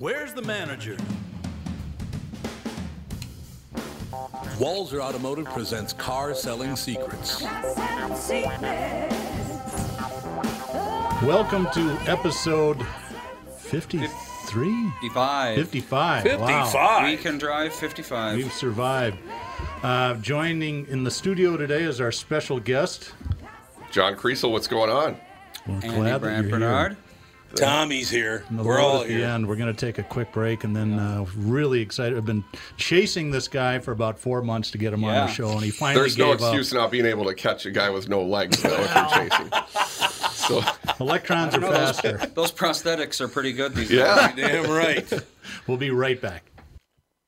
Where's the manager? Walser Automotive presents Car Selling Secrets. Welcome to episode 53? 55. 55. 55. Wow. We can drive 55. We've survived. Uh, joining in the studio today is our special guest. John Kriesel, what's going on? We're Andy glad that Brand you're Bernard. Tommy's here. here. We're all at the here. end. We're going to take a quick break and then uh, really excited. I've been chasing this guy for about four months to get him on Yeah. the show, and he finally There's no gave excuse not being able to catch a guy with no legs, though, if you're chasing. So. Electrons are No, those, faster. those prosthetics are pretty good these yeah. Damn right. We'll be right back.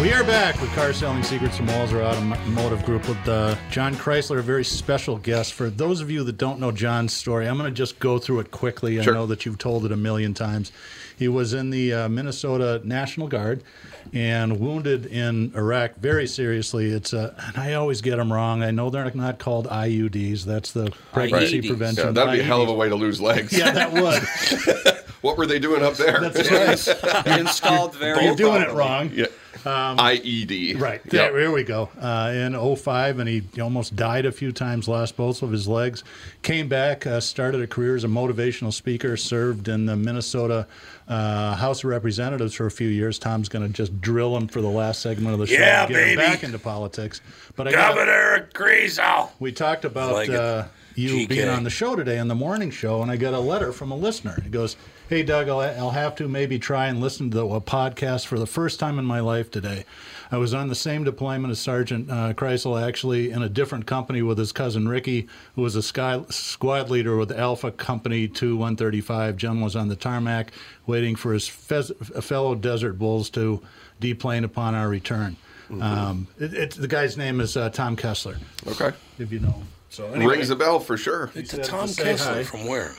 We are back with Car Selling Secrets from Walser Automotive Group with uh, John Kriesel, a very special guest. For those of you that don't know John's story, I'm going to just go through it quickly. Sure. I know that you've told it a million times. He was in the uh, Minnesota National Guard and wounded in Iraq very seriously. It's uh, and I always get them wrong. I know they're not called IUDs. That's the pregnancy IEDs. prevention. Yeah, that'd be a hell of a way to lose legs. Yeah, that would. What were they doing up there? That's right. Installed very You're doing it wrong. yeah. IED. Right. Yep. There, there we go. Uh, in 05, and he almost died a few times, lost both of his legs. Came back, uh, started a career as a motivational speaker, served in the Minnesota uh, House of Representatives for a few years. Tom's going to just drill him for the last segment of the show Yeah, and get him back into politics. But I Governor Kriesel. we talked about Like uh, you GK. being on the show today, on the morning show, and I got a letter from a listener. He goes, Hey, Doug, I'll, I'll have to maybe try and listen to a podcast for the first time in my life today. I was on the same deployment as Sergeant uh, Kriesel, actually in a different company with his cousin Ricky, who was a sky, squad leader with Alpha Company 2 135. John was on the tarmac waiting for his fez, fellow Desert Bulls to deplane upon our return. Um, it, it's the guy's name is uh, Tom Kessler, Okay. if you know him. So anyway, Rings a bell for sure. It's a Tom to Kessler hi. from where?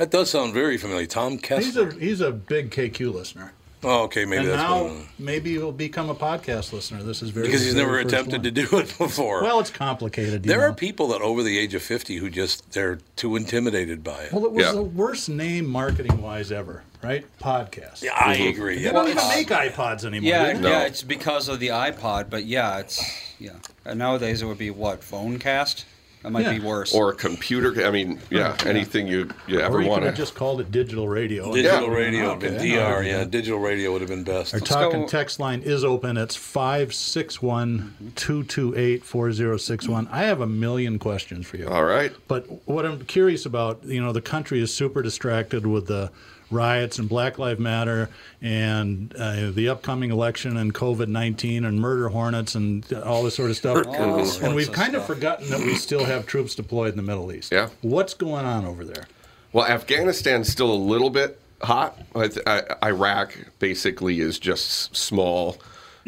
That does sound very familiar. Tom he's Kessler. a he's a big KQ listener, oh, okay, maybe and that's now what. maybe he'll become a podcast listener. This is very Because he's very never attempted one. to do it before. Well, it's complicated. you there are people that over the age of 50 who just, they're too intimidated by it. Well, it was Yeah. the worst name marketing wise ever, right? Podcast. Yeah, I mm-hmm. agree. They Yeah. don't even make iPods anymore. Yeah, do they? yeah, it's because of the iPod, but yeah, it's yeah. And nowadays it would be what phone cast. That might Yeah. be worse. or a computer. I mean, yeah, anything you you Or ever you want could have to. just called it digital radio. Digital Yeah. radio would Okay. DR. Yeah, digital radio would have been best. Our talking go- text line is open. It's 561 228 4061. I have a million questions for you. All right. But what I'm curious about, you know, the country is super distracted with the riots and Black Lives Matter and uh, the upcoming election and COVID 19 and murder hornets and all this sort of stuff. All sorts and we've of kind of stuff. forgotten that we still have troops deployed in the Middle East. Yeah. What's going on over there? Well, Afghanistan's still a little bit hot. I th- I- Iraq basically is just small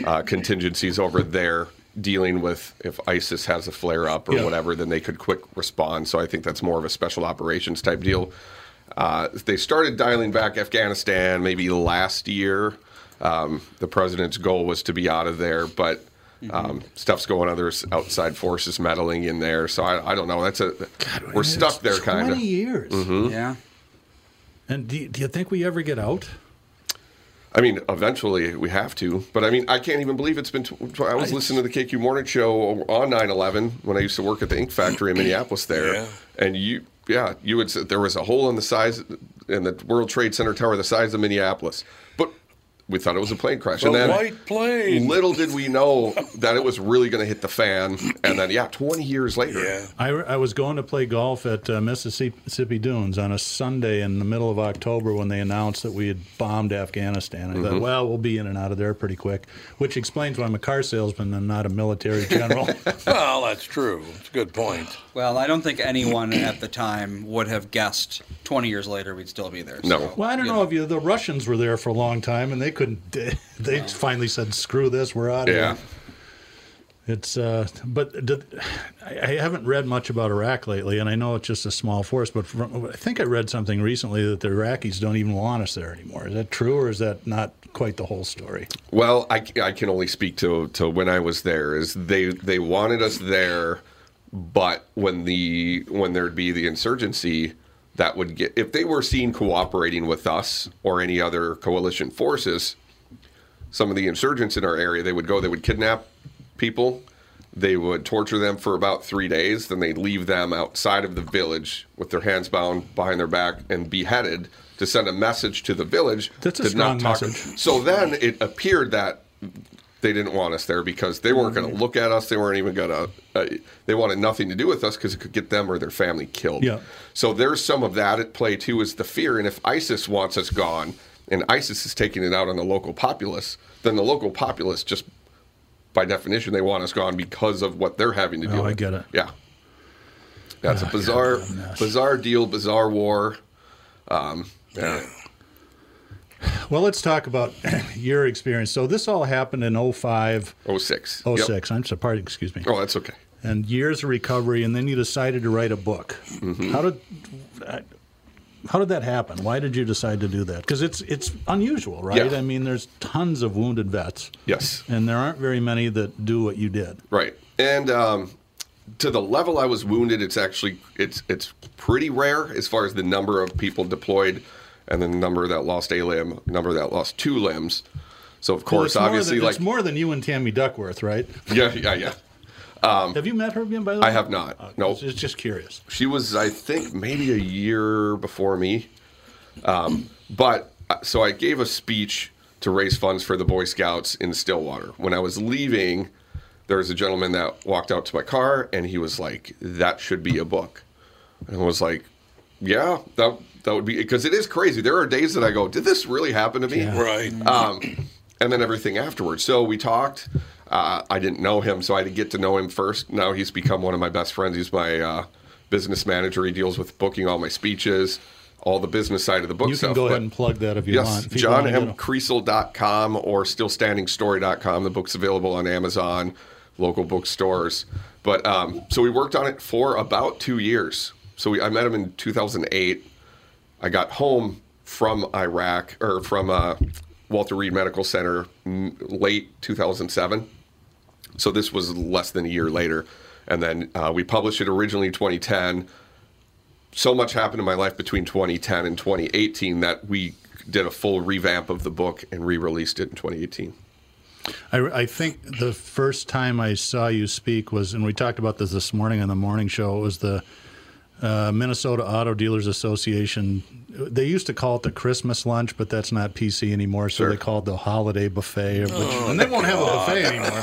uh, contingencies over there dealing with if ISIS has a flare up or Yeah. whatever, then they could quick respond. So I think that's more of a special operations type deal. Uh, they started dialing back Afghanistan maybe last year. Um, the president's goal was to be out of there, but um, stuff's going on. There's outside forces meddling in there, so I, I don't know. That's a we're stuck there, kind of. 20 of. years. yeah. And do you, do you think we ever get out? I mean, eventually we have to, but I mean, I can't even believe it's been. Tw- tw- I was listening to the KQ Morning Show on 9/11 when I used to work at the ink factory in Minneapolis there, Yeah. and you, yeah, you would. say There was a hole in the size in the World Trade Center tower the size of Minneapolis, but we thought it was a plane crash, A and then white plane. little did we know that it was really going to hit the fan, and then yeah, 20 years later, Yeah. I, I was going to play golf at uh, Mississippi Dunes on a Sunday in the middle of October when they announced that we had bombed Afghanistan. I Mm-hmm. thought, well, we'll be in and out of there pretty quick, which explains why I'm a car salesman and not a military general. Well, that's true. It's a good point. Well, I don't think anyone at the time would have guessed 20 years later we'd still be there. No. So, well, I don't you know if you. The Russians were there for a long time, and they couldn't. They finally said, "Screw this, we're out of Yeah. here." It's, uh, but did, I I haven't read much about Iraq lately, and I know it's just a small force. But from, I think I read something recently that the Iraqis don't even want us there anymore. Is that true, or is that not quite the whole story? Well, I, I can only speak to, to when I was there. Is they they wanted us there, but when the when there'd be the insurgency, that would get if they were seen cooperating with us or any other coalition forces, some of the insurgents in our area, they would go, they would kidnap people, they would torture them for about three days, then they'd leave them outside of the village with their hands bound behind their back and beheaded to send a message to the village. That's a strong not talk- message. So then it appeared that they didn't want us there because they weren't going to look at us. They weren't even going to. Uh, they wanted nothing to do with us because it could get them or their family killed. Yeah. So there's some of that at play too. Is the fear, and if ISIS wants us gone, and ISIS is taking it out on the local populace, then the local populace just, by definition, they want us gone because of what they're having to Oh, do. I get it. Yeah. That's a Oh, bizarre, God, what a mess. bizarre deal, bizarre war. Um, yeah. Well, let's talk about your experience. So this all happened in 05, 06. 06. I'm sorry, pardon, excuse me. Oh, that's okay. and years of recovery, and then you decided to write a book. Mm-hmm. How did how did that happen? Why did you decide to do that? Because it's it's unusual, right? Yeah. I mean, there's tons of wounded vets, Yes. and there aren't very many that do what you did. Right. And um, to the level I was wounded, it's actually it's it's pretty rare as far as the number of people deployed, and the number that lost a limb, number that lost two limbs. So of Well, course, it's more obviously, than, like it's more than you and Tammy Duckworth, right? yeah, yeah, yeah. have you met her again? By the way, I have not. Uh, No. it's just curious. She was, I think, maybe a year before me. Um, but uh, so I gave a speech to raise funds for the Boy Scouts in Stillwater. When I was leaving, there was a gentleman that walked out to my car and he was like, "That should be a book." And I was like, "Yeah, that that would be because it is crazy. There are days that I go, "Did this really happen to me?" Right. um, and then everything afterwards. So we talked. Uh, I didn't know him, so I had to get to know him first. Now he's become one of my best friends. He's my uh, business manager. He deals with booking all my speeches, all the business side of the book You stuff. can go But- ahead and plug that if you Yes, want. If people wanna get a- johnmcreasel.com or stillstandingstory.com. The book's available on Amazon, local bookstores. But um, so we worked on it for about two years. So we, I met him in 2008. I got home from Iraq or from uh, Walter Reed Medical Center late 2007. So this was less than a year later. And then uh, we published it originally in 2010 so much happened in my life between 2010 and 2018 that we did a full revamp of the book and re-released it in 2018. I, I think the first time I saw you speak was, and we talked about this this morning on the morning show. It was the uh, Minnesota Auto Dealers Association. They used to call it the Christmas lunch, but that's not PC anymore. So Sure. they call it the holiday buffet, which, and they won't have a buffet anymore.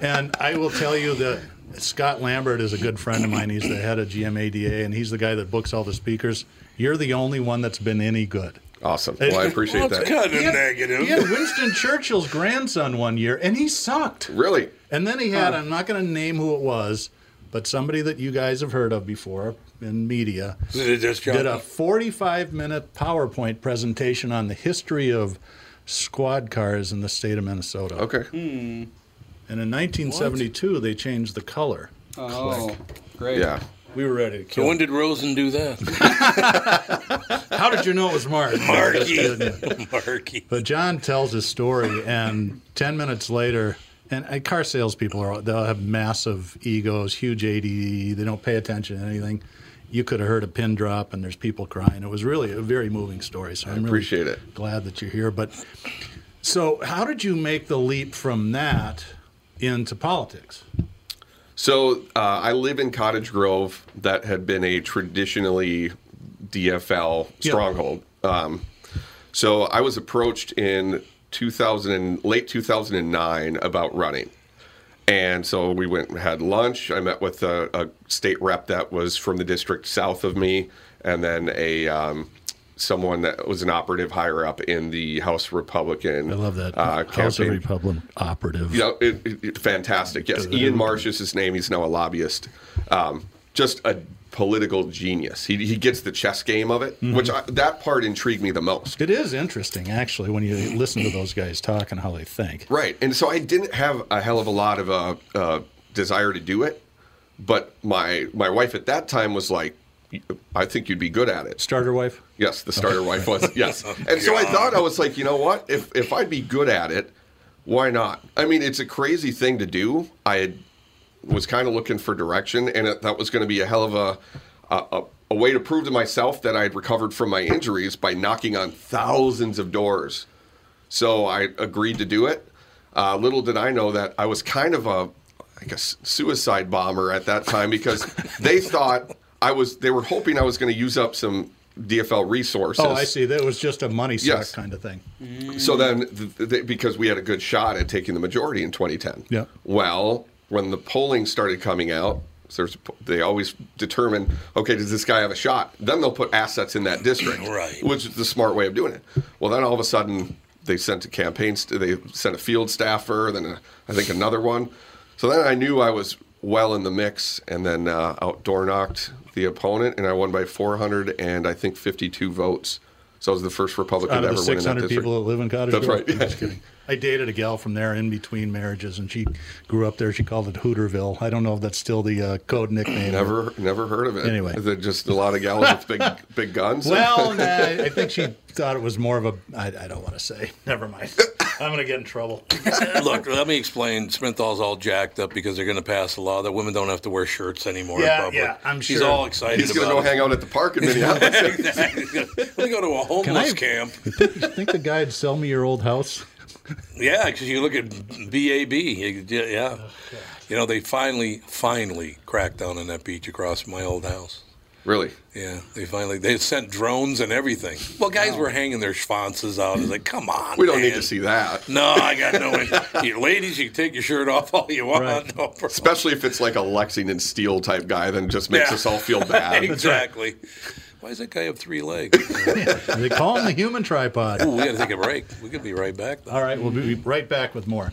and I will tell you that Scott Lambert is a good friend of mine. He's the head of GMADA, and he's the guy that books all the speakers. You're the only one that's been any good. Awesome. Well, I appreciate Well, that. it's kind of He had- negative. He had Winston Churchill's grandson one year, and he sucked. Really? And then he had, I'm not going to name who it was, but somebody that you guys have heard of before in media Is it just did a 45 minute PowerPoint presentation on the history of squad cars in the state of Minnesota. Okay. Hmm. And in 1972, they changed the color. Oh, great. Yeah. We were ready to So when did Rosen do that? How did you know it was Mark? Marky. Marky. But John tells his story, and 10 minutes later, and uh, car salespeople are they'll have massive egos, huge ADD. They don't pay attention to anything. You could have heard a pin drop, and there's people crying. It was really a very moving story. So I'm really appreciate it. Glad that you're here. But so, how did you make the leap from that into politics? So uh, I live in Cottage Grove, that had been a traditionally DFL stronghold. Um, so I was approached in 2000 and, late 2009 about running. And so we went and had lunch. I met with a, a state rep that was from the district south of me, and then a um, someone that was an operative higher up in the House Republican. I love that uh, House campaign. Republican operative. You know, fantastic. Yes, Ian Marsh is his name. He's now a lobbyist. Um, just a political genius. He, he gets the chess game of it, which I, that part intrigued me the most. It is interesting, actually, when you listen to those guys talk and how they think. Right, and so I didn't have a hell of a lot of uh, uh, desire to do it, but my my wife at that time was like, "I think you'd be good at it." Starter wife? Yes, the starter wife was. Yes. And so I thought I was like, you know what? If if I'd be good at it, why not? I mean, it's a crazy thing to do. I had, was kind of looking for direction, and it, that was going to be a hell of a, a a a way to prove to myself that I had recovered from my injuries by knocking on thousands of doors. So I agreed to do it. Uh, little did I know that I was kind of a, I guess, suicide bomber at that time because they thought I was. They were hoping I was going to use up some DFL resources. Oh, I see. That was just a money suck Yes. kind of thing. So then, th- th- because we had a good shot at taking the majority in 2010. Yeah. Well, when the polling started coming out, so there's, they always determine, okay, does this guy have a shot? Then they'll put assets in that district, Right. Which is the smart way of doing it. Well, then all of a sudden they sent a campaign, st- they sent a field staffer, then a, I think another one. So then I knew I was well in the mix, and then uh, outdoor knocked the opponent, and I won by 400 and I think 52 votes. So I was the first Republican Out to of ever the win in that 600 district. people that live in Cottage That's Grove? right, I'm yeah. just kidding. I dated a gal from there in between marriages, and she grew up there. She called it Hooterville. I don't know if that's still the uh, code nickname. Never, never heard of it. Anyway. Is it just a lot of gals with big, big guns? Well, nah, I think she thought it was more of a. I, I don't want to say. Never mind. I'm going to get in trouble. Look, let me explain. Smithal's all jacked up because they're going to pass a law that women don't have to wear shirts anymore Yeah, in public. yeah, I'm sure. He's sure. all excited he's going to about go hang out at the park in Minneapolis. Exactly. Let me go to a homeless I- camp. You think the guy'd sell me your old house? Yeah, because you look at BAB. you- Yeah. Oh, you know, they finally, finally cracked down on that beach across my old house. really? Yeah, they finally they sent drones and everything. Well, guys were hanging their schwanzes out. It's like, come on, We don't need to see that. No, I got no. you ladies, you can take your shirt off all you want. Right. No. Especially if it's like a Lexington Steele type guy, then just makes Yeah. us all feel bad. exactly. Why does that guy have three legs? They call him the human tripod. Ooh, we got to take a break. We could be right back. Though. All right, we'll be right back with more.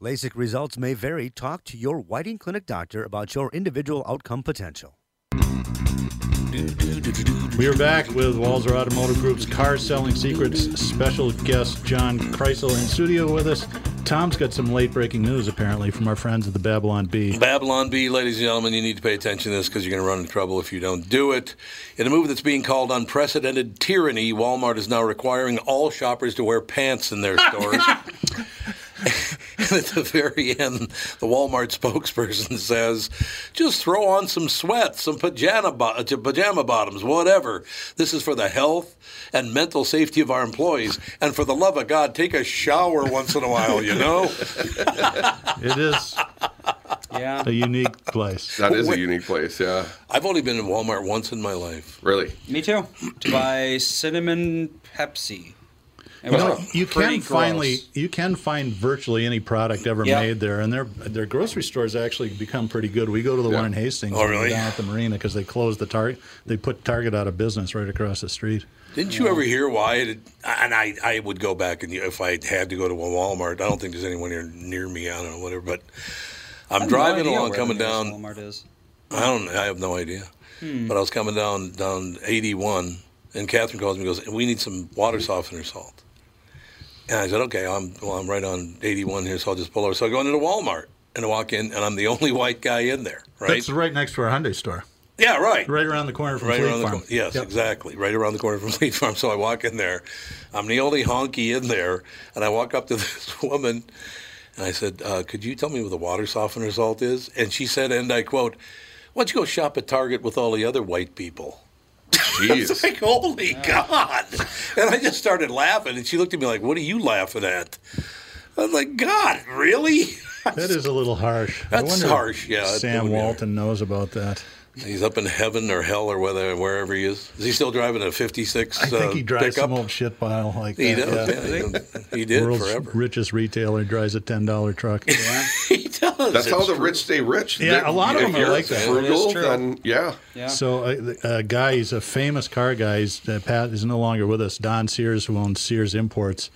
LASIK results may vary. Talk to your Whiting Clinic doctor about your individual outcome potential. We are back with Walser Automotive Group's Car Selling Secrets special guest John Kriesel in studio with us. Tom's got some late breaking news apparently from our friends at the Babylon Bee. Babylon Bee, ladies and gentlemen, you need to pay attention to this because you're going to run into trouble if you don't do it. In a move that's being called unprecedented tyranny, Walmart is now requiring all shoppers to wear pants in their stores. and at the very end, the Walmart spokesperson says, just throw on some sweats, some pajama, bo- uh, pajama bottoms, whatever. This is for the health and mental safety of our employees. And for the love of God, take a shower once in a while, you know? It is Yeah. a unique place. That is a unique place, yeah. I've only been in Walmart once in my life. Really. Me too. To buy cinnamon Pepsi. It You was know, you pretty can finally you can find virtually any product ever Yeah. made there, and their their grocery stores actually become pretty good. We go to the Yeah. one in Hastings, Oh, when we're really? down at the marina because they closed the Target. They put Target out of business right across the street. Didn't you ever hear why it? And I, I would go back and if I had to go to a Walmart, I don't think there's anyone here near me. I don't know, whatever. But I I'm have no driving along, coming down. Walmart is. I don't. Know, I have no idea. Hmm. But I was coming down down 81, and Catherine calls me. and Goes, we need some water softener salt. And I said, okay, I'm well, I'm right on 81 here, so I'll just pull over. So I go into the Walmart and I walk in, and I'm the only white guy in there. Right? That's right next to our Hyundai store, yeah, right. right around the corner from Right Fleet around the Farm. corner. Yes, Yep. exactly. Right around the corner from Fleet Farm. So I walk in there. I'm the only honky in there, and I walk up to this woman, and I said, uh, "Could you tell me what the water softener salt is?" And she said, and I quote, "Why don't you go shop at Target with all the other white people?" It's Jeez. like, holy God! And I just started laughing, and she looked at me like, "What are you laughing at?" I was like, "God, really?" That is a little harsh. That's wonder harsh, yeah, Sam Walton knows about that. He's up in heaven or hell or whether wherever he is. Is he still driving a '56 I think uh, he drives pickup? some old shit pile like He that. does. yeah. Yeah, he did World's forever. richest retailer drives a ten dollar truck. he does. That's how It's the rich stay rich. Yeah, a lot of them are like that. It is Frugal, true. then yeah. Yeah. So a, a guy, he's a famous car guy. He's, uh, Pat is no longer with us. Don Sears, who owns Sears Imports.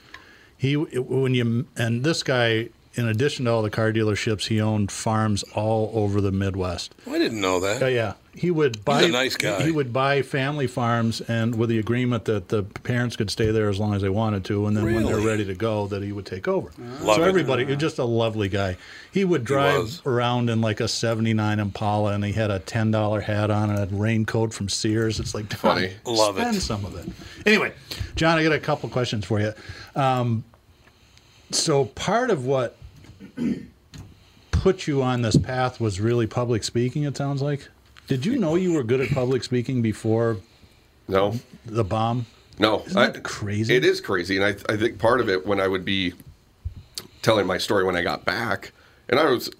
He when you and this guy, in addition to all the car dealerships, he owned farms all over the Midwest. I didn't know that. Oh yeah, he would buy. He's a nice guy. He would buy family farms, and with the agreement that the parents could stay there as long as they wanted to, and then when they're ready to go, that he would take over. Love so it. everybody, he's just a lovely guy. He would drive was. around in like a '79 Impala, and he had a ten dollar hat on and a raincoat from Sears. It's like Funny. Love it. spend some of it. Anyway, John, I got a couple questions for you. Um, so part of what put you on this path was really public speaking. It sounds like. Did you know you were good at public speaking before No, the bomb? no. Isn't that crazy? It is crazy, and I, I think part of it when I would be telling my story when I got back, and I was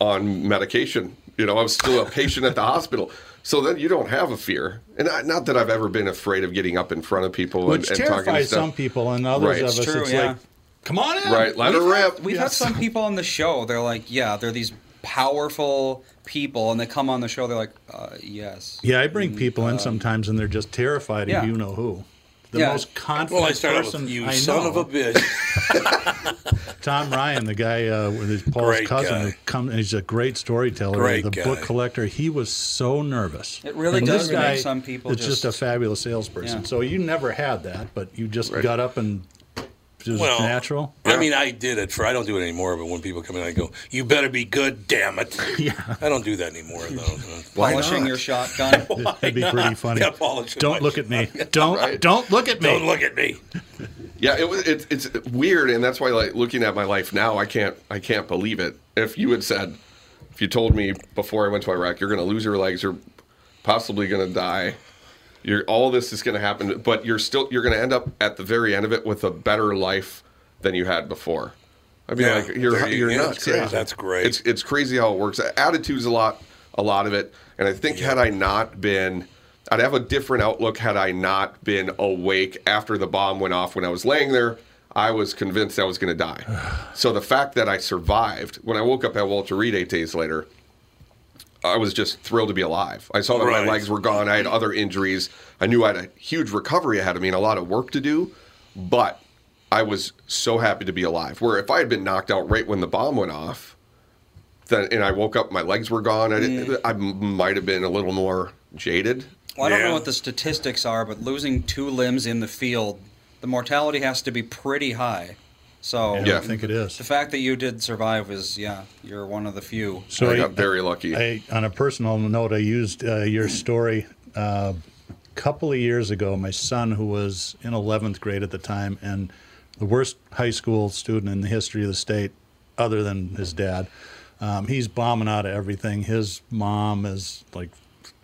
on medication. You know, I was still a patient at the hospital. So then you don't have a fear, and I, not that I've ever been afraid of getting up in front of people Which and, and talking to terrifies some people, and others Right. of It's us, true, it's yeah. like, come on in. Right, let her We've had- rip. We've Yeah. had some people on the show. They're like, yeah, they're these powerful people, and they come on the show. They're like, uh, yes. Yeah, I bring people in sometimes, and they're just terrified yeah. of you know who. the Yeah. most confident Well, I started person with you, I son know. of a bitch. Tom Ryan, the guy uh, with his Paul's Great cousin, guy. who come, he's a great storyteller, Great the guy. book collector. He was so nervous. It really And does this make some people It's just, just- a fabulous salesperson. Yeah. So you never had that, but you just Right. got up and it was Well, natural. I mean, I did it for. I don't do it anymore. But when people come in, I go, "You better be good, damn it." Yeah. I don't do that anymore, though. Why Polishing not? your shotgun. That'd be pretty funny. Yeah, polishing don't my look at me. Don't Right. don't look at me. Don't look at me. Yeah, it was. It's it's weird, and that's why, like, looking at my life now, I can't I can't believe it. If you had said, if you told me before I went to Iraq, you're going to lose your legs, you're possibly going to die, you're all this is going to happen, but you're still you're going to end up at the very end of it with a better life than you had before. I mean, Yeah, like you're you- you're yeah, nuts. that's. Yeah. That's great. It's it's crazy how it works. Attitude's a lot a lot of it, and I think had I not been. I'd have a different outlook had I not been awake after the bomb went off when I was laying there. I was convinced I was going to die. so the fact that I survived, when I woke up at Walter Reed eight days later, I was just thrilled to be alive. I saw that Right. my legs were gone. I had other injuries. I knew I had a huge recovery ahead of me and a lot of work to do, but I was so happy to be alive. Where if I had been knocked out right when the bomb went off, then and I woke up, my legs were gone. I, didn't, mm. I m- might have been a little more jaded. Well, I don't Yeah. know what the statistics are, but losing two limbs in the field, the mortality has to be pretty high. So Yeah, Yeah. I think it is. the fact that you did survive is, yeah, you're one of the few. So I got very lucky. I, on a personal note, I used uh, your story uh, a couple of years ago. My son, who was in 11th grade at the time, and the worst high school student in the history of the state, other than his dad, um, he's bombing out of everything. His mom is like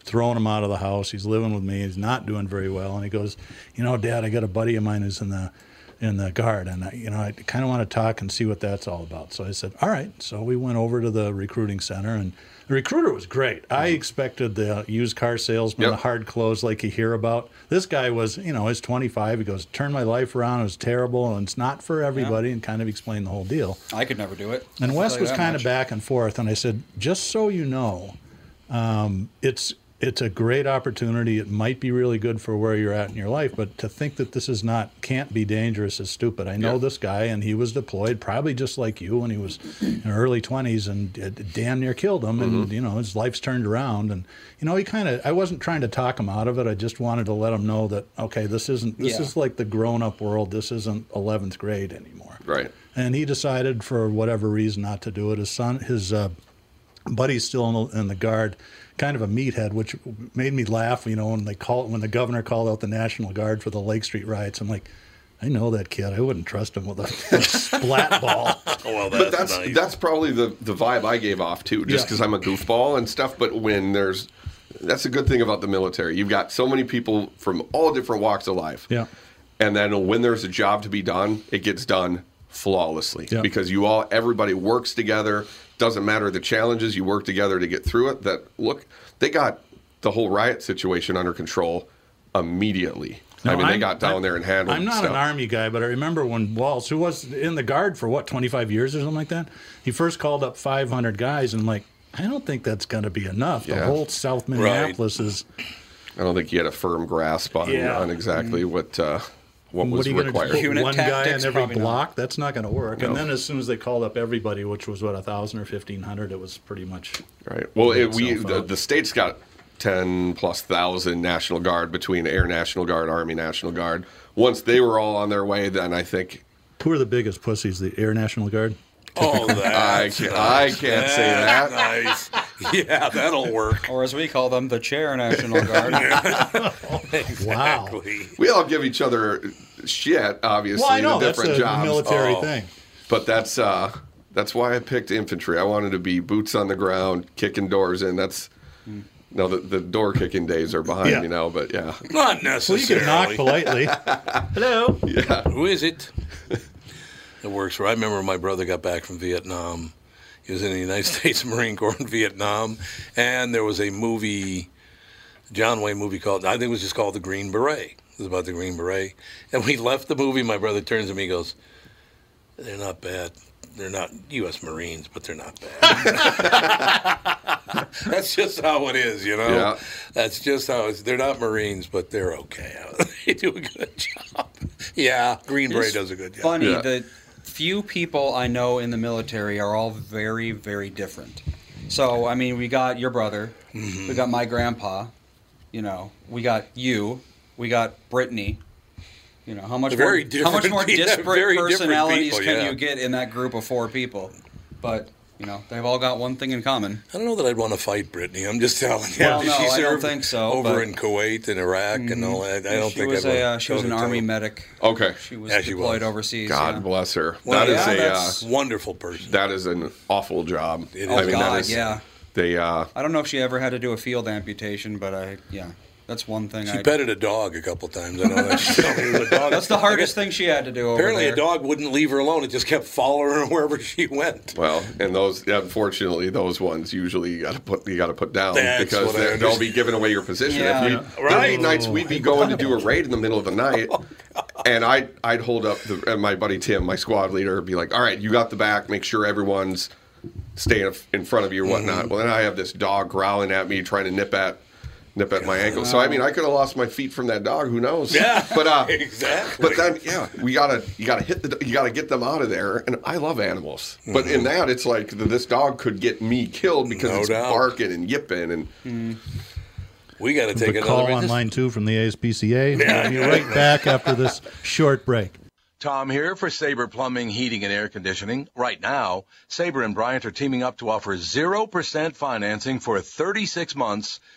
throwing him out of the house. He's living with me. He's not doing very well. And he goes, you know, Dad, I got a buddy of mine who's in the in the guard, and I, you know, I kind of want to talk and see what that's all about. So I said, all right. So we went over to the recruiting center, and the recruiter was great. I expected the used car salesman, Yep. the hard clothes like you hear about. This guy was, you know, he's 25. He goes, turn my life around. It was terrible, and it's not for everybody, and kind of explained the whole deal. I could never do it. And Wes was kind of back and forth, and I said, just so you know, um, it's it's a great opportunity. It might be really good for where you're at in your life, but to think that this is not can't be dangerous is stupid. I know Yeah. this guy, and he was deployed probably just like you when he was in early 20s, and it damn near killed him. And you know his life's turned around, and you know he kind of. I wasn't trying to talk him out of it. I just wanted to let him know that okay, this isn't this Yeah. is like the grown up world. This isn't 11th grade anymore Right. and he decided for whatever reason not to do it. His son, his uh, buddy's still in the, in the guard, kind of a meathead, which made me laugh. You know, when they call when the governor called out the National Guard for the Lake Street riots, I'm like. I know that kid. I wouldn't trust him with a splat ball. Oh, well, But that's, that's nice. that's probably the the vibe I gave off too, just Yeah. because I'm a goofball and stuff. But when there's that's a good thing about the military. You've got so many people from all different walks of life. Yeah. And then when there's a job to be done, it gets done flawlessly Yeah. because you all everybody works together. Doesn't matter the challenges, you work together to get through it. That look, they got the whole riot situation under control immediately. I mean, they I'm- got down I'm- there and handled. I'm not stuff. an army guy, but I remember when Walz, who was in the guard for what 25 years or something like that, he first called up 500 guys, and like, I don't think that's going to be enough. The whole South Minneapolis is. I don't think he had a firm grasp on, Yeah. on exactly what uh, what What are you going to required. put Unit one guy tactics, in every probably not. block? That's not going to work. And then as soon as they called up everybody, which was what a thousand or fifteen hundred, it was pretty much. Right. Well, it, we the, out. the state's got ten plus thousand National Guard between Air National Guard, Army National Guard. Once they were all on their way, then I think Who are the biggest pussies? The Air National Guard. oh, that's I can't- I can't say that. Nice. Yeah, that'll work. Or as we call them, the chair National Guard. Exactly. we all give each other shit. Obviously, Well, I know the that's different a jobs. military Oh. thing. But that's uh, that's why I picked infantry. I wanted to be boots on the ground, kicking doors in. That's no, the, the door kicking days are behind Yeah. me now. But yeah, Not Well, you can knock politely. Hello. Yeah. Who is it? It works for. I remember when my brother got back from Vietnam. He was in the United States Marine Corps in Vietnam, and there was a movie, John Wayne movie called I think it was just called The Green Beret. It was about the Green Beret, and we left the movie. My brother turns to me, and goes, "They're not bad. They're not U.S. Marines, but they're not bad." That's just how it is, you know. Yeah. That's just how it's. They're not Marines, but they're okay. they do a good job. Yeah, Green Beret does a good job. Funny Yeah. that few people I know in the military are all very, very different. So I mean, we got your brother, Mm-hmm. we got my grandpa, you know, we got you, we got Brittany. You know how much Very more, how much more disparate very personalities people, can yeah. you get in that group of four people? But you know they've all got one thing in common. I don't know that I'd want to fight Brittany. I'm just telling you. Well, no, she I don't think so, Over but- Mm-hmm. in Kuwait and Iraq and all that. I don't she think was I'd a uh, she was an toe-to-toe. army medic. Okay. She was Yeah, she deployed was. overseas. God yeah. bless her. Well, that is yeah, a that's- uh, Wonderful person. that is an awful job. It Oh is. God, that is yeah. they uh I don't know if she ever had to do a field amputation, but I yeah, that's one thing. She I, petted a dog a couple times. I know that. She told me it was a dog. that's the hardest thing she had to do. Over Apparently, there. a dog wouldn't leave her alone. It just kept following her wherever she went. well, and those unfortunately those ones usually you got to put you got to put down That's because they- they'll be giving away your position. Yeah. If we, Yeah. There'd be Right. nights we'd be oh, going to do a raid in the middle of the night, oh, and I'd I'd hold up the and my buddy Tim, my squad leader, would be like, "All right, you got the back. Make sure everyone's staying in front of you or whatnot." Mm-hmm. Well, then I have this dog growling at me, trying to nip at nip at my ankle. So I mean, I could have lost my feet from that dog. Who knows? Yeah, but uh, exactly. But then, yeah, we gotta you gotta hit the you gotta get them out of there. And I love animals, but in that, it's like th- this dog could get me killed because No it's doubt. barking and yipping and. We got to take The another call break. on This- line two from the ASPCA. We'll be right back after this short break. Tom here for Sabre Plumbing, Heating, and Air Conditioning. Right now, Sabre and Bryant are teaming up to offer 0% financing for 36 months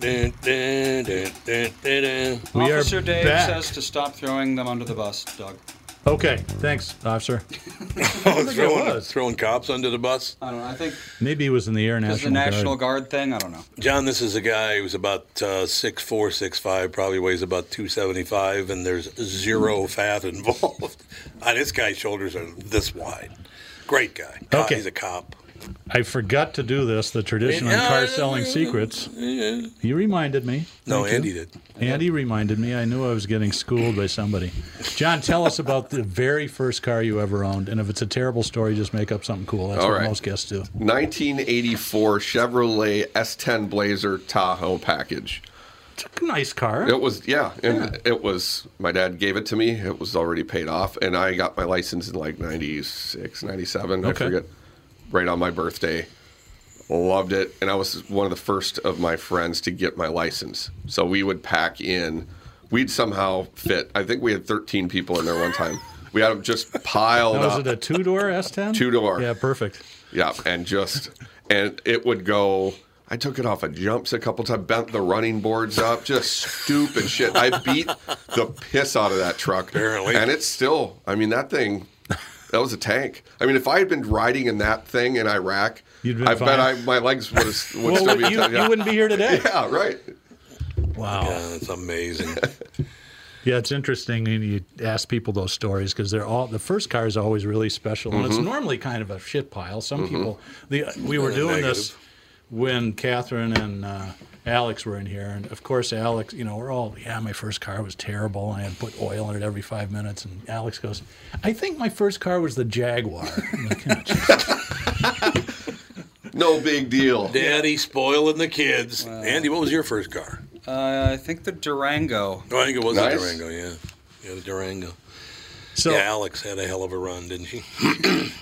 Dun, dun, dun, dun, dun, dun, dun. We are Officer Dave back. says to stop throwing them under the bus, Doug. Okay, thanks, officer. Oh, throwing, was. throwing cops under the bus. I don't know. I think Maybe he was in the Air it's National, the National Guard. Guard thing. I don't know. John, this is a guy who's about uh, six four, six five, probably weighs about two seventy five, and there's zero fat involved. Uh, this guy's shoulders are this wide. Great guy. Co- Okay. he's a cop. I forgot to do this. The tradition on car selling secrets. You reminded me. No, Thank you. Andy did. Andy reminded me. I knew I was getting schooled by somebody. John, tell us about the very first car you ever owned, and if it's a terrible story, just make up something cool. That's All what right. most guests do. 1984 Chevrolet S10 Blazer Tahoe package. It's a nice car. It was yeah, and it was my dad gave it to me. It was already paid off, and I got my license in like 96, 97, I forget. Right on my birthday. Loved it, and I was one of the first of my friends to get my license. So we would pack in. We'd somehow fit. I think we had 13 people in there one time. We had them just piled Now, up. was it a two door S10? Two door. Yeah, perfect. Yeah, and just and it would go. I took it off of jumps a couple times, bent the running boards up, just stupid shit. I beat the piss out of that truck. Apparently. and it's still. I mean, that thing. That was a tank. I mean, if I had been riding in that thing in Iraq, You'd been I fine. bet I, my legs would, have, would Well, still be. you, yeah. you wouldn't be here today. Yeah, right. Wow. Yeah, that's amazing. Yeah, it's interesting when you ask people those stories because they're all the first car is always really special, and it's normally kind of a shit pile. Some people, the we were doing this when Catherine and uh, Alex were in here, and of course Alex, you know, we're all yeah, my first car was terrible, and I had to put oil in it every five minutes, and Alex goes, I think my first car was the Jaguar. Like, "Oh. No big deal. Daddy spoiling the kids. Andy, what was your first car? Uh, I think the Durango. Oh, I think it was Nice. a Durango. Yeah, yeah, the Durango. so yeah, Alex had a hell of a run, didn't she?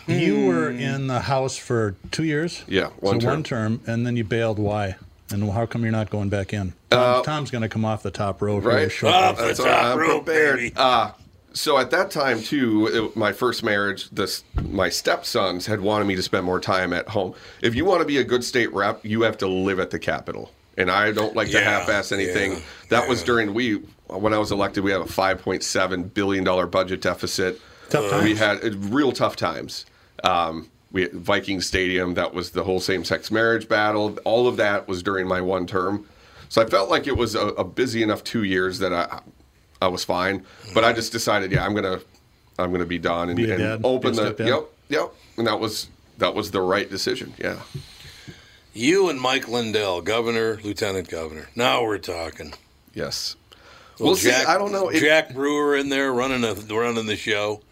you were in the house for two years. Yeah, one so term. one term, and then you bailed. Why? And how come you're not going back in? Tom, Tom's going to come off the top row for Uh, right? his short. Off the That's top what I'm rope, prepared. baby. Uh, so at that time too, it- my first marriage, this my stepsons had wanted me to spend more time at home. If you want to be a good state rep, you have to live at the Capitol. And I don't like to half-ass anything. yeah, that was during we when I was elected. We had a 5.7 billion dollar budget deficit. Tough times. We had uh, real tough times. Um, we had Viking Stadium. That was the whole same-sex marriage battle. All of that was during my one term. So I felt like it was a, a busy enough two years that I I was fine. But I just decided, yeah, I'm gonna I'm gonna be done and, Be and open be a the yep yep. And that was that was the right decision. Yeah. You and Mike Lindell, governor, lieutenant governor. Now we're talking. Yes. Well, We'll see. I don't know. It- Jack Brewer in there running a, running the show.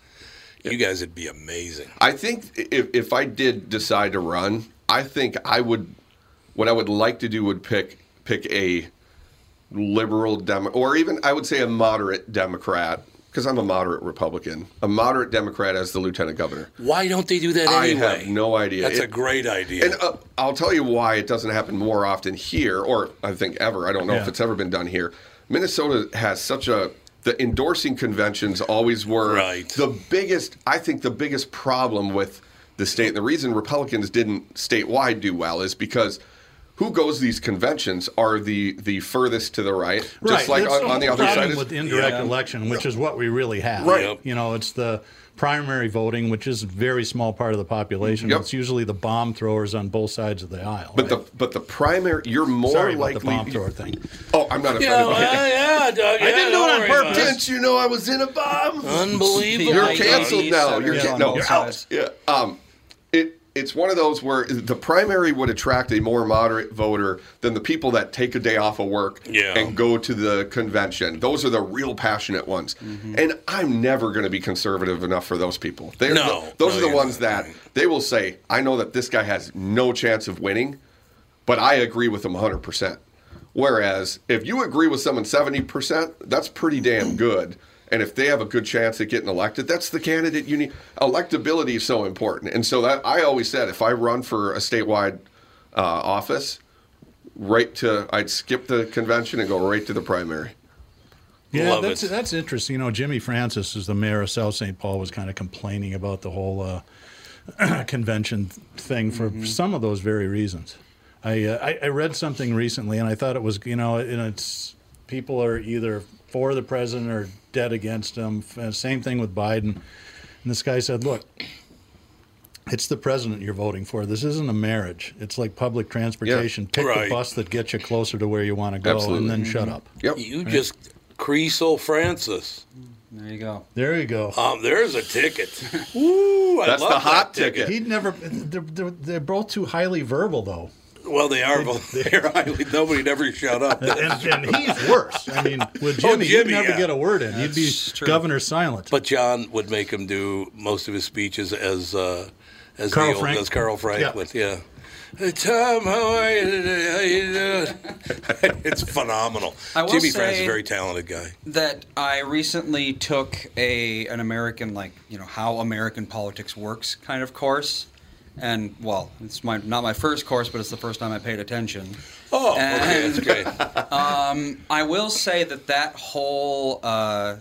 You guys would be amazing. I think if, if I did decide to run, I think I would. What I would like to do would pick pick a liberal Demo, or even I would say a moderate Democrat, because I'm a moderate Republican. A moderate Democrat as the lieutenant governor. Why don't they do that I anyway? have no idea. That's It- a great idea. And uh, I'll tell you why it doesn't happen more often here, or I think ever. I don't know if it's ever been done here. Minnesota has such a the endorsing conventions always were Right. the biggest. I think the biggest problem with the state, and the reason Republicans didn't statewide do well is because. Who goes to these conventions are the the furthest to the right, right. just like on, the on the other side. Is, with indirect Yeah. election, which is what we really have. Right. Yep. You know, it's the primary voting, which is a very small part of the population. Yep. It's usually the bomb throwers on both sides of the aisle. but right? the but the primary, you're more Sorry about likely. the bomb thrower thing. Oh, I'm not offended. yeah, by it. well, yeah, Doug. I didn't do it on purpose. Didn't you know I was in a bomb? Unbelievable. You're canceled now. You're on can- no, you're out. Yeah. Um, it it's one of those where the primary would attract a more moderate voter than the people that take a day off of work Yeah. and go to the convention. Those are the real passionate ones. Mm-hmm. And I'm never going to be conservative enough for those people. They're No. the- those No, are the ones that they will say, "I know that this guy has no chance of winning, but I agree with him 100%." Whereas if you agree with someone 70%, that's pretty damn good. And if they have a good chance at getting elected, that's the candidate you need. Electability is so important. And so that I always said if I run for a statewide uh, office, right to I'd skip the convention and go right to the primary. Yeah, Love that's it. that's interesting. You know, Jimmy Francis, is the mayor of South St. Paul, was kind of complaining about the whole uh, convention thing for Mm-hmm. some of those very reasons. I, uh, I I read something recently, and I thought it was you know, and it's people are either for the president or dead against him. Same thing with Biden. And this guy said, "Look, it's the president you're voting for. This isn't a marriage. It's like public transportation. Pick Right. the bus that gets you closer to where you want to go, Absolutely. and then shut up." Yep. You just Kriesel Francis. There you go. There you go. Um, there's a ticket. Ooh, I That's love the that hot ticket. He'd never. They're, they're, they're both too highly verbal, though, Well, they are. They're highly. Nobody never shut up. and, and he's worse. I mean, with Oh, Jimmy, Jimmy, you'd never yeah. get a word in. You'd be true. governor silent. But John would make him do most of his speeches as uh, as Carl the old, Frank- as Carl Franklin. Yeah. Hey, Tom, how are you today? How you doing? it's phenomenal. I Jimmy Francis is a very talented guy. that I recently took a an American like you know how American politics works kind of course, and well, it's my not my first course, but it's the first time I paid attention. Oh, okay, that's great. I will say that that whole uh,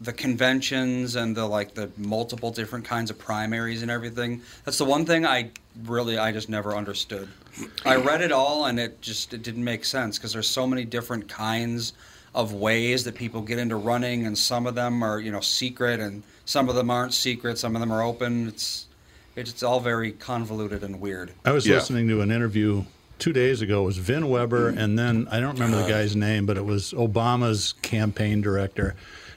the conventions and the like the multiple different kinds of primaries and everything. That's the one thing I really I just never understood. I read it all and it just it didn't make sense because there's so many different kinds of ways that people get into running and some of them are you know secret and some of them aren't secret. Some of them are open. It's it's all very convoluted and weird. I was Yeah. listening to an interview two days ago. It was Vin Weber, and then I don't remember the uh-huh. guy's name, but it was Obama's campaign director.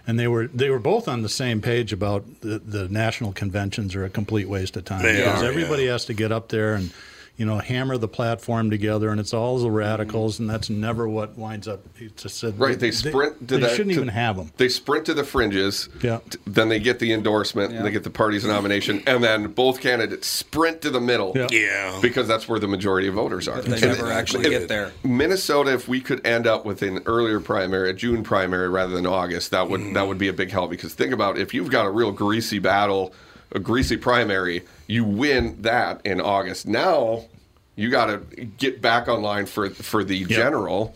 And they were they were both on the same page about the, the national conventions are a complete waste of time They because are, everybody yeah. has to get up there and you know hammer the platform together, and it's all the mm-hmm. radicals, and that's never what winds up. He just said Right, they sprint to They, that- shouldn't to- even have them. They sprint to the fringes. Yeah. t- Then they get the endorsement. Yeah. They get the party's nomination, and then both candidates sprint to the middle. Yeah. Yeah. Because that's where the majority of voters are. But they And never actually if- get there. Minnesota, if we could end up with an earlier primary, a June primary rather than August, that would that mm-hmm. would be a big help. Because think about if you've got a real greasy battle, a greasy primary, you win that in August. Now You got to get back online for for the general,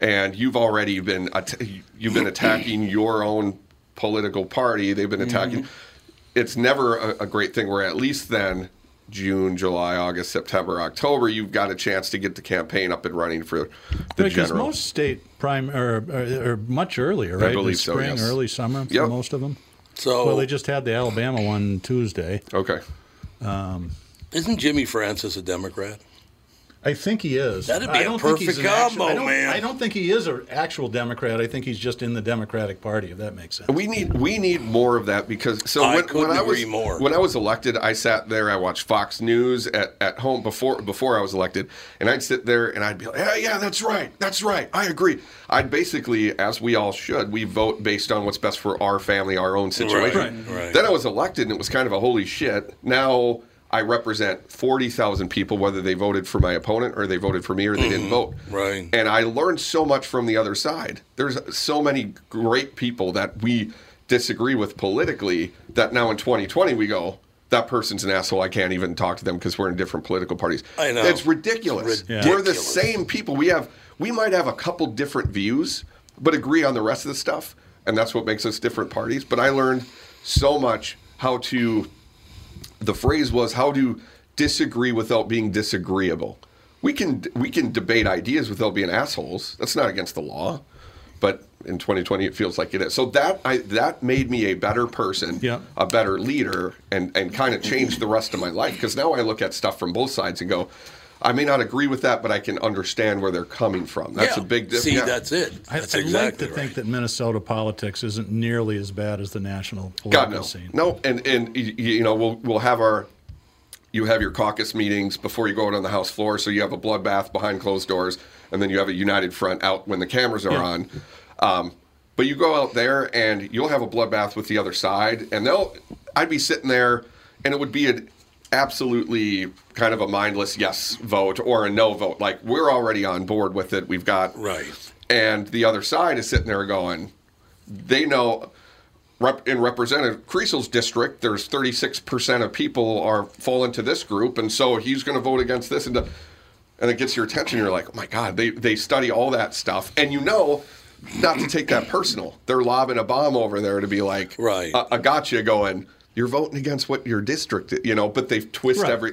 and you've already been at- you've been attacking your own political party. They've been attacking. Mm-hmm. It's never a, a great thing. Where at least then. June, July, August, September, October, you've got a chance to get the campaign up and running for the because general. most state prime or, or, or much earlier, right? I believe The so, spring, yes. early summer for Yep. most of them. So- well, they just had the Alabama one Tuesday. Okay. Um, Isn't Jimmy Francis a Democrat? I think he is. That'd be I a don't think he's perfect an actual- combo, I don't, man. I don't think he is an actual Democrat. I think he's just in the Democratic Party, if that makes sense. We need we need more of that because so I when, couldn't when I was agree more. when I was elected, I sat there, I watched Fox News at, at home before before I was elected, and I'd sit there and I'd be like, yeah, yeah, that's right, that's right, I agree. I'd basically, as we all should, we vote based on what's best for our family, our own situation. Right, right. Then I was elected, and it was kind of a holy shit. Now I represent forty thousand people, whether they voted for my opponent or they voted for me or they didn't mm-hmm. vote. Right. And I learned so much from the other side. There's so many great people that we disagree with politically that now in 2020 we go, that person's an asshole. I can't even talk to them because we're in different political parties. I know. It's ridiculous. It's We're the same people. We have we might have a couple different views, but agree on the rest of the stuff, and that's what makes us different parties. But I learned so much how to the phrase was how to disagree without being disagreeable. We can we can debate ideas without being assholes. That's not against the law. But in 2020 it feels like it is. So that I that made me a better person, Yeah. a better leader and and kind of changed the rest of my life because now I look at stuff from both sides and go I may not agree with that, but I can understand where they're coming from. That's Yeah. a big difference. See, that's it. I, That's I'd like to right. think that Minnesota politics isn't nearly as bad as the national God no, scene. no, and and y- y- you know we'll we'll have our you have your caucus meetings before you go out on the House floor, so you have a bloodbath behind closed doors, and then you have a united front out when the cameras are Yeah. on. Um, but you go out there and you'll have a bloodbath with the other side, and they'll I'd be sitting there, and it would be an absolutely kind of a mindless yes vote or a no vote. Like we're already on board with it. We've got Right. and the other side is sitting there going, they know rep, in Representative Kriesel's district, there's 36% of people are fall into this group, and so he's going to vote against this, and the, and it gets your attention. You're like, oh my god, they they study all that stuff, and you know. Not to take that personal. They're lobbing a bomb over there to be like, Right. Uh, a, a gotcha going, you're voting against what your district, you know, but they've twist Right. every,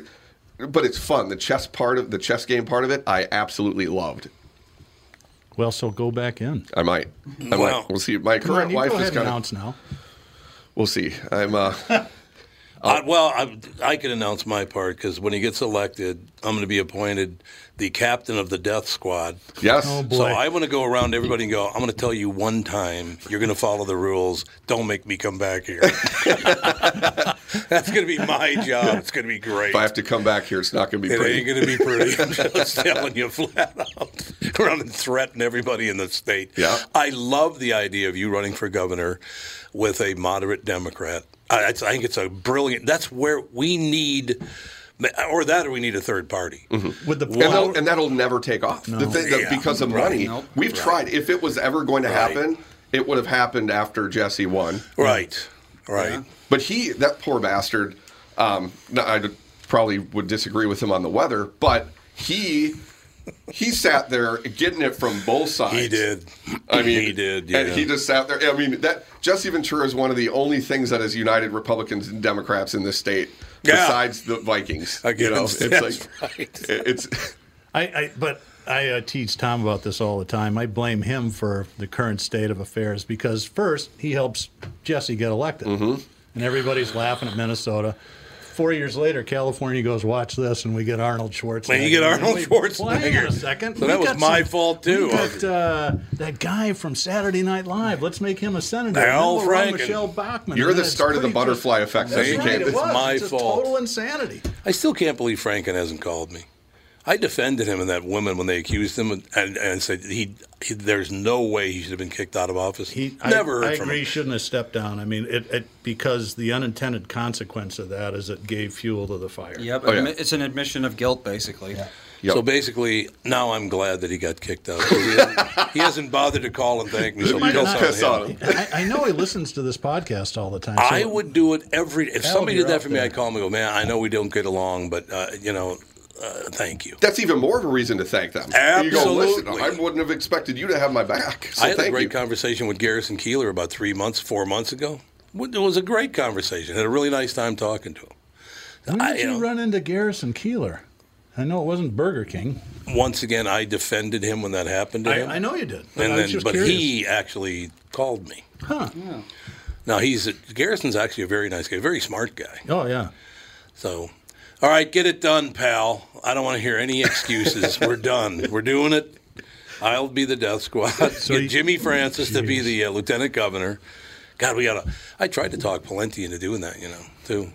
but it's fun. The chess part of the chess game part of it, I absolutely loved. Well, so go back in. I might. I Well- might. We'll see. My Come current on, you wife go is ahead and kind of. announce now. We'll see. I'm. uh Uh, I, well, I, I can announce my part because when he gets elected, I'm going to be appointed the captain of the death squad. Yes. Oh, boy. So I want to go around to everybody and go, I'm going to tell you one time, you're going to follow the rules. Don't make me come back here. That's going to be my job. It's going to be great. If I have to come back here, it's not going to be It pretty. ain't going to be pretty. I'm just telling you flat out. Around and threaten everybody in the state. Yeah. I love the idea of you running for governor with a moderate Democrat. I, I think it's a brilliant. That's where we need, or that, or we need a third party. With the and, that'll, and that'll never take off The thing- that Yeah. because of Right. money. Nope. We've Right. tried. If it was ever going to Right. happen, it would have happened after Jesse won. Right. Right. But he, that poor bastard, um, I probably would disagree with him on the weather, but he. He sat there getting it from both sides. He did. I mean, He did, and yeah. he just sat there. I mean, that Jesse Ventura is one of the only things that has united Republicans and Democrats in this state, Yeah. besides the Vikings. you know, it's that's like right. it's I, I but I uh, teach Tom about this all the time. I blame him for the current state of affairs because first he helps Jesse get elected, Mm-hmm. and everybody's laughing at Minnesota. Four years later, California goes, "Watch this," and we get Arnold Schwarzenegger. And you get Arnold Wait, Well, hang Schwarzenegger. a second. So We that was got my fault, too. We got uh, that guy from Saturday Night Live. Let's make him a senator. Al Then we'll run Franken. Michele Bachmann. You're the start of the butterfly effect that That's right, came- it It's was. my it's fault. A total insanity. I still can't believe Franken hasn't called me. I defended him and that woman when they accused him and, and said he, he there's no way he should have been kicked out of office. He never I, heard I from agree. He shouldn't have stepped down. I mean, it, it because the unintended consequence of that is it gave fuel to the fire. Yep, Oh, yeah. admi- it's an admission of guilt, basically. Yep. So basically, now I'm glad that he got kicked out. He hasn't, he hasn't bothered to call and thank me. So You piss don't on piss him. on him. I, I know he listens to this podcast all the time. I would do it every. If somebody did that out for me. I'd call him and go, "Man, I know we don't get along, but uh, you know, uh, thank you. That's even more of a reason to thank them. You go, I wouldn't have expected you to have my back. So I had a great you. conversation with Garrison Keillor about three months, four months ago. It was a great conversation. I Had a really nice time talking to him. When I- did you you know- run into Garrison Keillor? I know it wasn't Burger King. Once again, I defended him when that happened to I, him. I know you did. But and I was then, just but curious. he actually called me. Huh. Now he's Garrison's actually a very nice guy, very smart guy. Oh yeah. So, all right, get it done, pal. I don't want to hear any excuses. We're done. We're doing it. I'll be the death squad. get Jimmy Francis to be the uh, lieutenant governor. God, we gotta. I tried to talk Pawlenty into doing that, you know, too.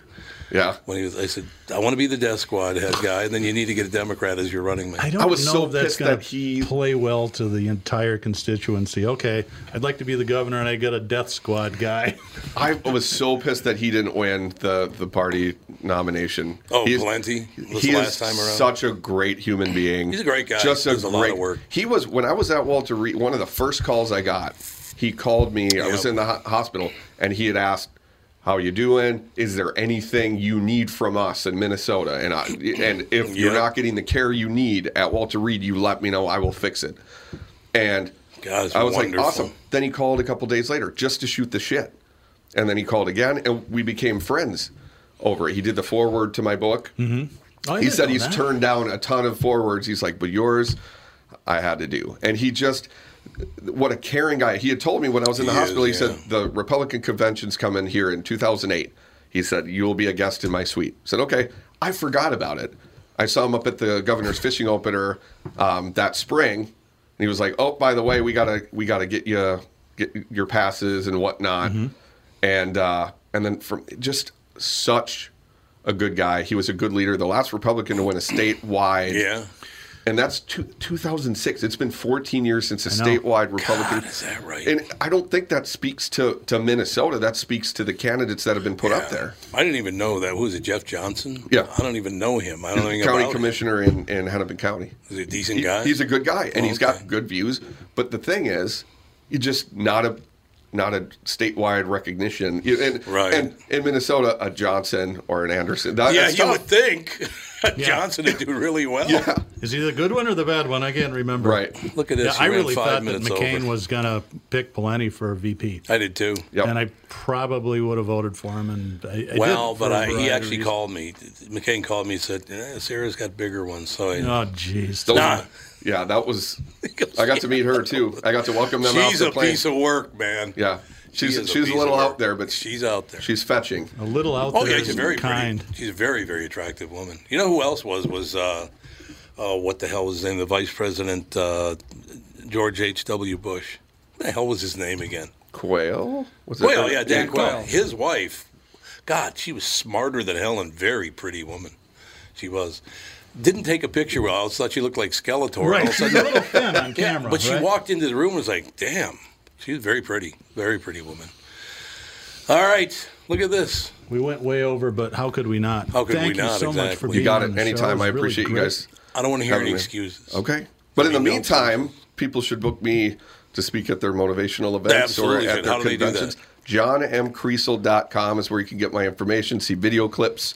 Yeah. When he was, I said, I want to be the death squad head guy, and then you need to get a Democrat as your running mate. I don't I was know so if that's pissed going that to he- play well to the entire constituency. Okay, I'd like to be the governor, and I get a death squad guy. I was so pissed that he didn't win the, the party nomination. Oh, He's- Pawlenty was he the is time around. such a great human being. He's a great guy. Just a Does a lot of great work. He was when I was at Walter Reed. One of the first calls I got, he called me. I was in the ho- hospital, and he had asked, "How you doing? Is there anything you need from us in Minnesota?" And I, and if you're not getting the care you need at Walter Reed, you let me know. I will fix it. And God, I was wonderful. like, awesome. Then he called a couple days later just to shoot the shit. And then he called again, and we became friends over it. He did the forward to my book. Mm-hmm. Oh, he said he's that. turned down a ton of forwards. He's like, but yours, I had to do. And he just, what a caring guy. He had told me when I was in the He hospital, is, he yeah. said, the Republican convention's coming here in 2008. He said, you'll be a guest in my suite. I said, okay. I forgot about it. I saw him up at the governor's fishing opener um, that spring. And he was like, "Oh, by the way, we gotta we gotta get you get your passes and whatnot." Mm-hmm. And uh, and then from just such a good guy. He was a good leader. The last Republican to win a statewide. Yeah. And that's two, 2006. It's been 14 years since a statewide Republican. God, is that right? And I don't think that speaks to, to Minnesota. That speaks to the candidates that have been put up there. I didn't even know that. Who is it? Jeff Johnson? Yeah. I don't even know him. I don't know anything County about him. commissioner in, in Hennepin County. Is he a decent He- guy? He's a good guy, and Oh, he's okay. got good views. But the thing is, you just not a not a statewide recognition. And, Right. and in Minnesota, a Johnson or an Anderson. That, yeah, you tough. would think Johnson to do really well. Yeah, Is he the good one or the bad one? I can't remember. right. Look at Yeah, this. I really thought that McCain over. was going to pick Pawlenty for VP. I did too. Yep. And I probably would have voted for him. And I, I well, but for a I, he actually reasons. called me. McCain called me and said, eh, Sarah's got bigger ones. So I, Oh, jeez. Nah. Yeah, that was. I got to meet her too. I got to welcome them off she's a plane. piece of work, man. yeah, She she's is she's a piece little out there, but she's out there. she's fetching. A little out Oh there. yeah, she's very kind. pretty. She's a very very attractive woman. You know who else was was uh, uh, what the hell was his name? The Vice President uh, George H. W. Bush. What the hell was his name again? Quayle? Was it- Quayle, yeah, Dan Dan Quayle. Quayle. His wife, God, she was smarter than hell and very pretty woman. She was. Didn't take a picture well. I thought she looked like Skeletor. All Right. of a She's sudden- a little thin on Yeah, camera. but she walked into the room and was like, damn, she's very pretty. Very pretty woman. All right, look at this. We went way over, but how could we not? How could Thank we you not, so much for exactly. being You got on it. the show. Anytime. was I really appreciate you great. guys. I don't want to hear any me. excuses. Okay. But in the mean, no meantime, people should book me to speak at their motivational events Absolutely or at should. their How do they do conventions. JohnMKriesel.com is where you can get my information, see video clips,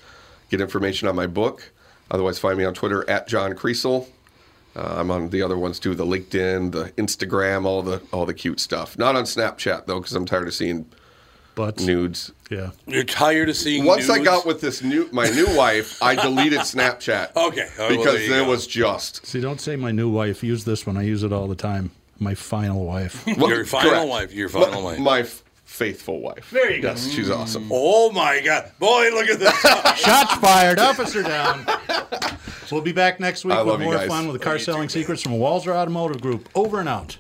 get information on my book. Otherwise, find me on Twitter at John Kriesel. Uh, I'm on the other ones too, the LinkedIn, the Instagram, all the all the cute stuff. Not on Snapchat though, because I'm tired of seeing But nudes. yeah, You're tired of seeing Once I got with this new my new wife, I deleted Snapchat. Okay. All right, well, because there you there was just see, don't say my new wife. Use this one. I use it all the time. My final wife. Your final correct. wife. Your final my, wife. My f- faithful wife. There you go. Yes, she's mm. awesome. Oh my God, boy! Look at this. Shots fired. Officer down. We'll be back next week I with more fun with the car selling secrets from Walser Automotive Group. Over and out.